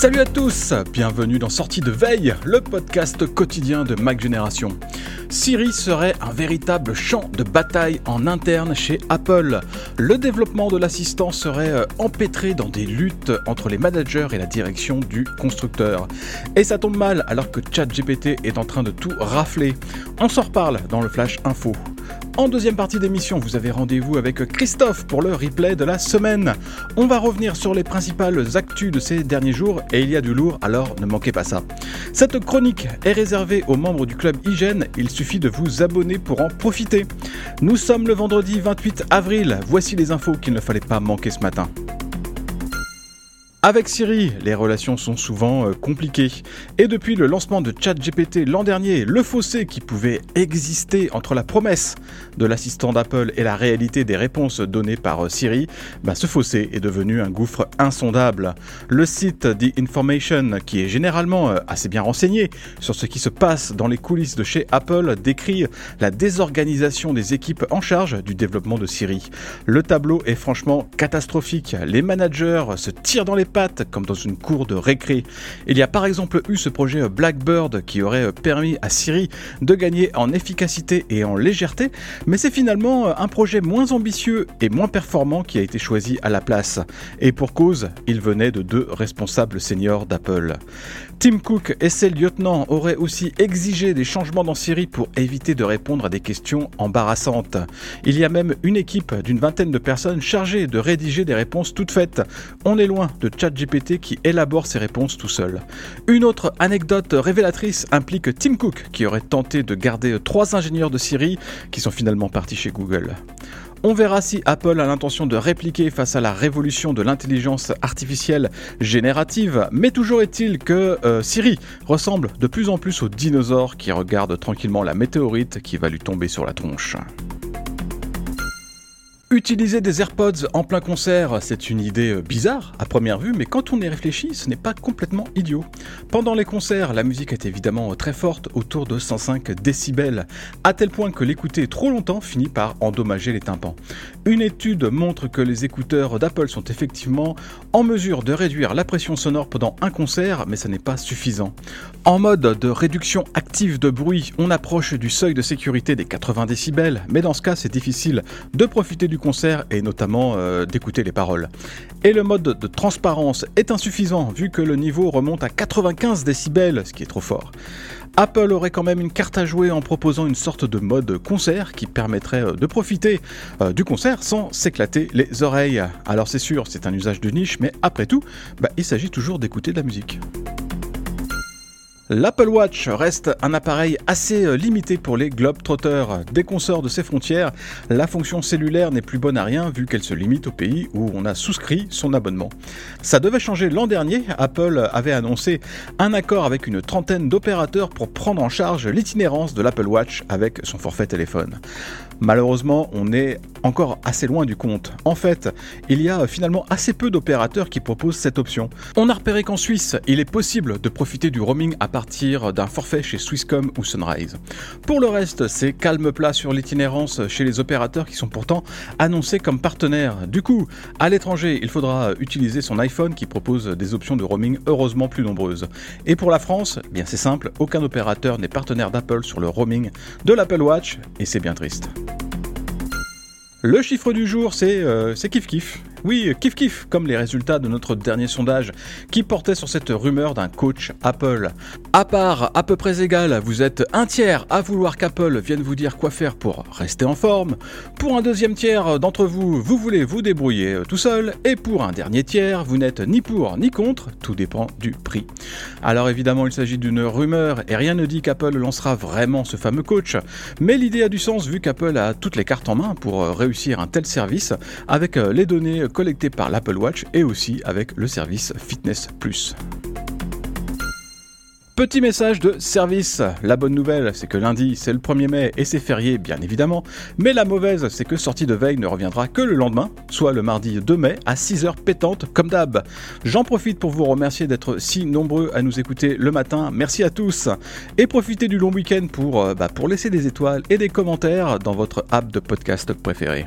Salut à tous, bienvenue dans Sortie de Veille, le podcast quotidien de Mac Génération. Siri serait un véritable champ de bataille en interne chez Apple. Le développement de l'assistant serait euh, empêtré dans des luttes entre les managers et la direction du constructeur. Et ça tombe mal alors que ChatGPT est en train de tout rafler. On s'en reparle dans le Flash Info. En deuxième partie d'émission, vous avez rendez-vous avec Christophe pour le replay de la semaine. On va revenir sur les principales actus de ces derniers jours et il y a du lourd, alors ne manquez pas ça. Cette chronique est réservée aux membres du club Hygiène, il suffit de vous abonner pour en profiter. Nous sommes le vendredi 28 avril, voici les infos qu'il ne fallait pas manquer ce matin. Avec Siri, les relations sont souvent euh, compliquées. Et depuis le lancement de ChatGPT l'an dernier, le fossé qui pouvait exister entre la promesse de l'assistant d'Apple et la réalité des réponses données par euh, Siri, bah, ce fossé est devenu un gouffre insondable. Le site The Information, qui est généralement euh, assez bien renseigné sur ce qui se passe dans les coulisses de chez Apple, décrit la désorganisation des équipes en charge du développement de Siri. Le tableau est franchement catastrophique. Les managers se tirent dans les comme dans une cour de récré. Il y a par exemple eu ce projet Blackbird qui aurait permis à Siri de gagner en efficacité et en légèreté, mais c'est finalement un projet moins ambitieux et moins performant qui a été choisi à la place. Et pour cause, il venait de deux responsables seniors d'Apple. Tim Cook et ses lieutenants auraient aussi exigé des changements dans Siri pour éviter de répondre à des questions embarrassantes. Il y a même une équipe d'une vingtaine de personnes chargée de rédiger des réponses toutes faites. On est loin de ChatGPT qui élabore ses réponses tout seul. Une autre anecdote révélatrice implique Tim Cook qui aurait tenté de garder trois ingénieurs de Siri qui sont finalement partis chez Google. On verra si Apple a l'intention de répliquer face à la révolution de l'intelligence artificielle générative, mais toujours est-il que euh, Siri ressemble de plus en plus au dinosaure qui regarde tranquillement la météorite qui va lui tomber sur la tronche. Utiliser des AirPods en plein concert, c'est une idée euh, bizarre à première vue, mais quand on y réfléchit, ce n'est pas complètement idiot. Pendant les concerts, la musique est évidemment très forte, autour de 105 décibels, à tel point que l'écouter trop longtemps finit par endommager les tympans. Une étude montre que les écouteurs d'Apple sont effectivement en mesure de réduire la pression sonore pendant un concert, mais ce n'est pas suffisant. En mode de réduction active de bruit, on approche du seuil de sécurité des 80 décibels, mais dans ce cas, c'est difficile de profiter du concert et notamment euh, d'écouter les paroles. Et le mode de transparence est insuffisant vu que le niveau remonte à 95 décibels, ce qui est trop fort. Apple aurait quand même une carte à jouer en proposant une sorte de mode concert qui permettrait euh, de profiter euh, du concert sans s'éclater les oreilles. Alors c'est sûr, c'est un usage de niche, mais après tout, bah, il s'agit toujours d'écouter de la musique. L'Apple Watch reste un appareil assez euh, limité pour les globetrotters. Dès qu'on sort de ses frontières, la fonction cellulaire n'est plus bonne à rien vu qu'elle se limite au pays où on a souscrit son abonnement. Ça devait changer l'an dernier, Apple avait annoncé un accord avec une trentaine d'opérateurs pour prendre en charge l'itinérance de l'Apple Watch avec son forfait téléphone. Malheureusement, on est encore assez loin du compte. En fait, il y a finalement assez peu d'opérateurs qui proposent cette option. On a repéré qu'en Suisse, il est possible de profiter du roaming à partir d'un forfait chez Swisscom ou Sunrise. Pour le reste, c'est calme plat sur l'itinérance chez les opérateurs qui sont pourtant annoncés comme partenaires. Du coup, à l'étranger, il faudra utiliser son iPhone qui propose des options de roaming heureusement plus nombreuses. Et pour la France, eh bien c'est simple, aucun opérateur n'est partenaire d'Apple sur le roaming de l'Apple Watch et c'est bien triste. Le chiffre du jour, c'est euh, kiff kiff. Oui, kiff kiff, comme les résultats de notre dernier sondage qui portait sur cette rumeur d'un coach Apple. À part à peu près égal, vous êtes un tiers à vouloir qu'Apple vienne vous dire quoi faire pour rester en forme. Pour un deuxième tiers d'entre vous, vous voulez vous débrouiller tout seul. Et pour un dernier tiers, vous n'êtes ni pour ni contre, tout dépend du prix. Alors évidemment, il s'agit d'une rumeur et rien ne dit qu'Apple lancera vraiment ce fameux coach. Mais l'idée a du sens vu qu'Apple a toutes les cartes en main pour réussir un tel service avec les données collecté par l'Apple Watch et aussi avec le service Fitness Plus. Petit message de service. La bonne nouvelle, c'est que lundi, c'est le 1er mai et c'est férié, bien évidemment. Mais la mauvaise, c'est que sortie de veille ne reviendra que le lendemain, soit le mardi 2 mai à 6h pétante, comme d'hab. J'en profite pour vous remercier d'être si nombreux à nous écouter le matin. Merci à tous. Et profitez du long week-end pour, euh, bah, pour laisser des étoiles et des commentaires dans votre app de podcast préféré.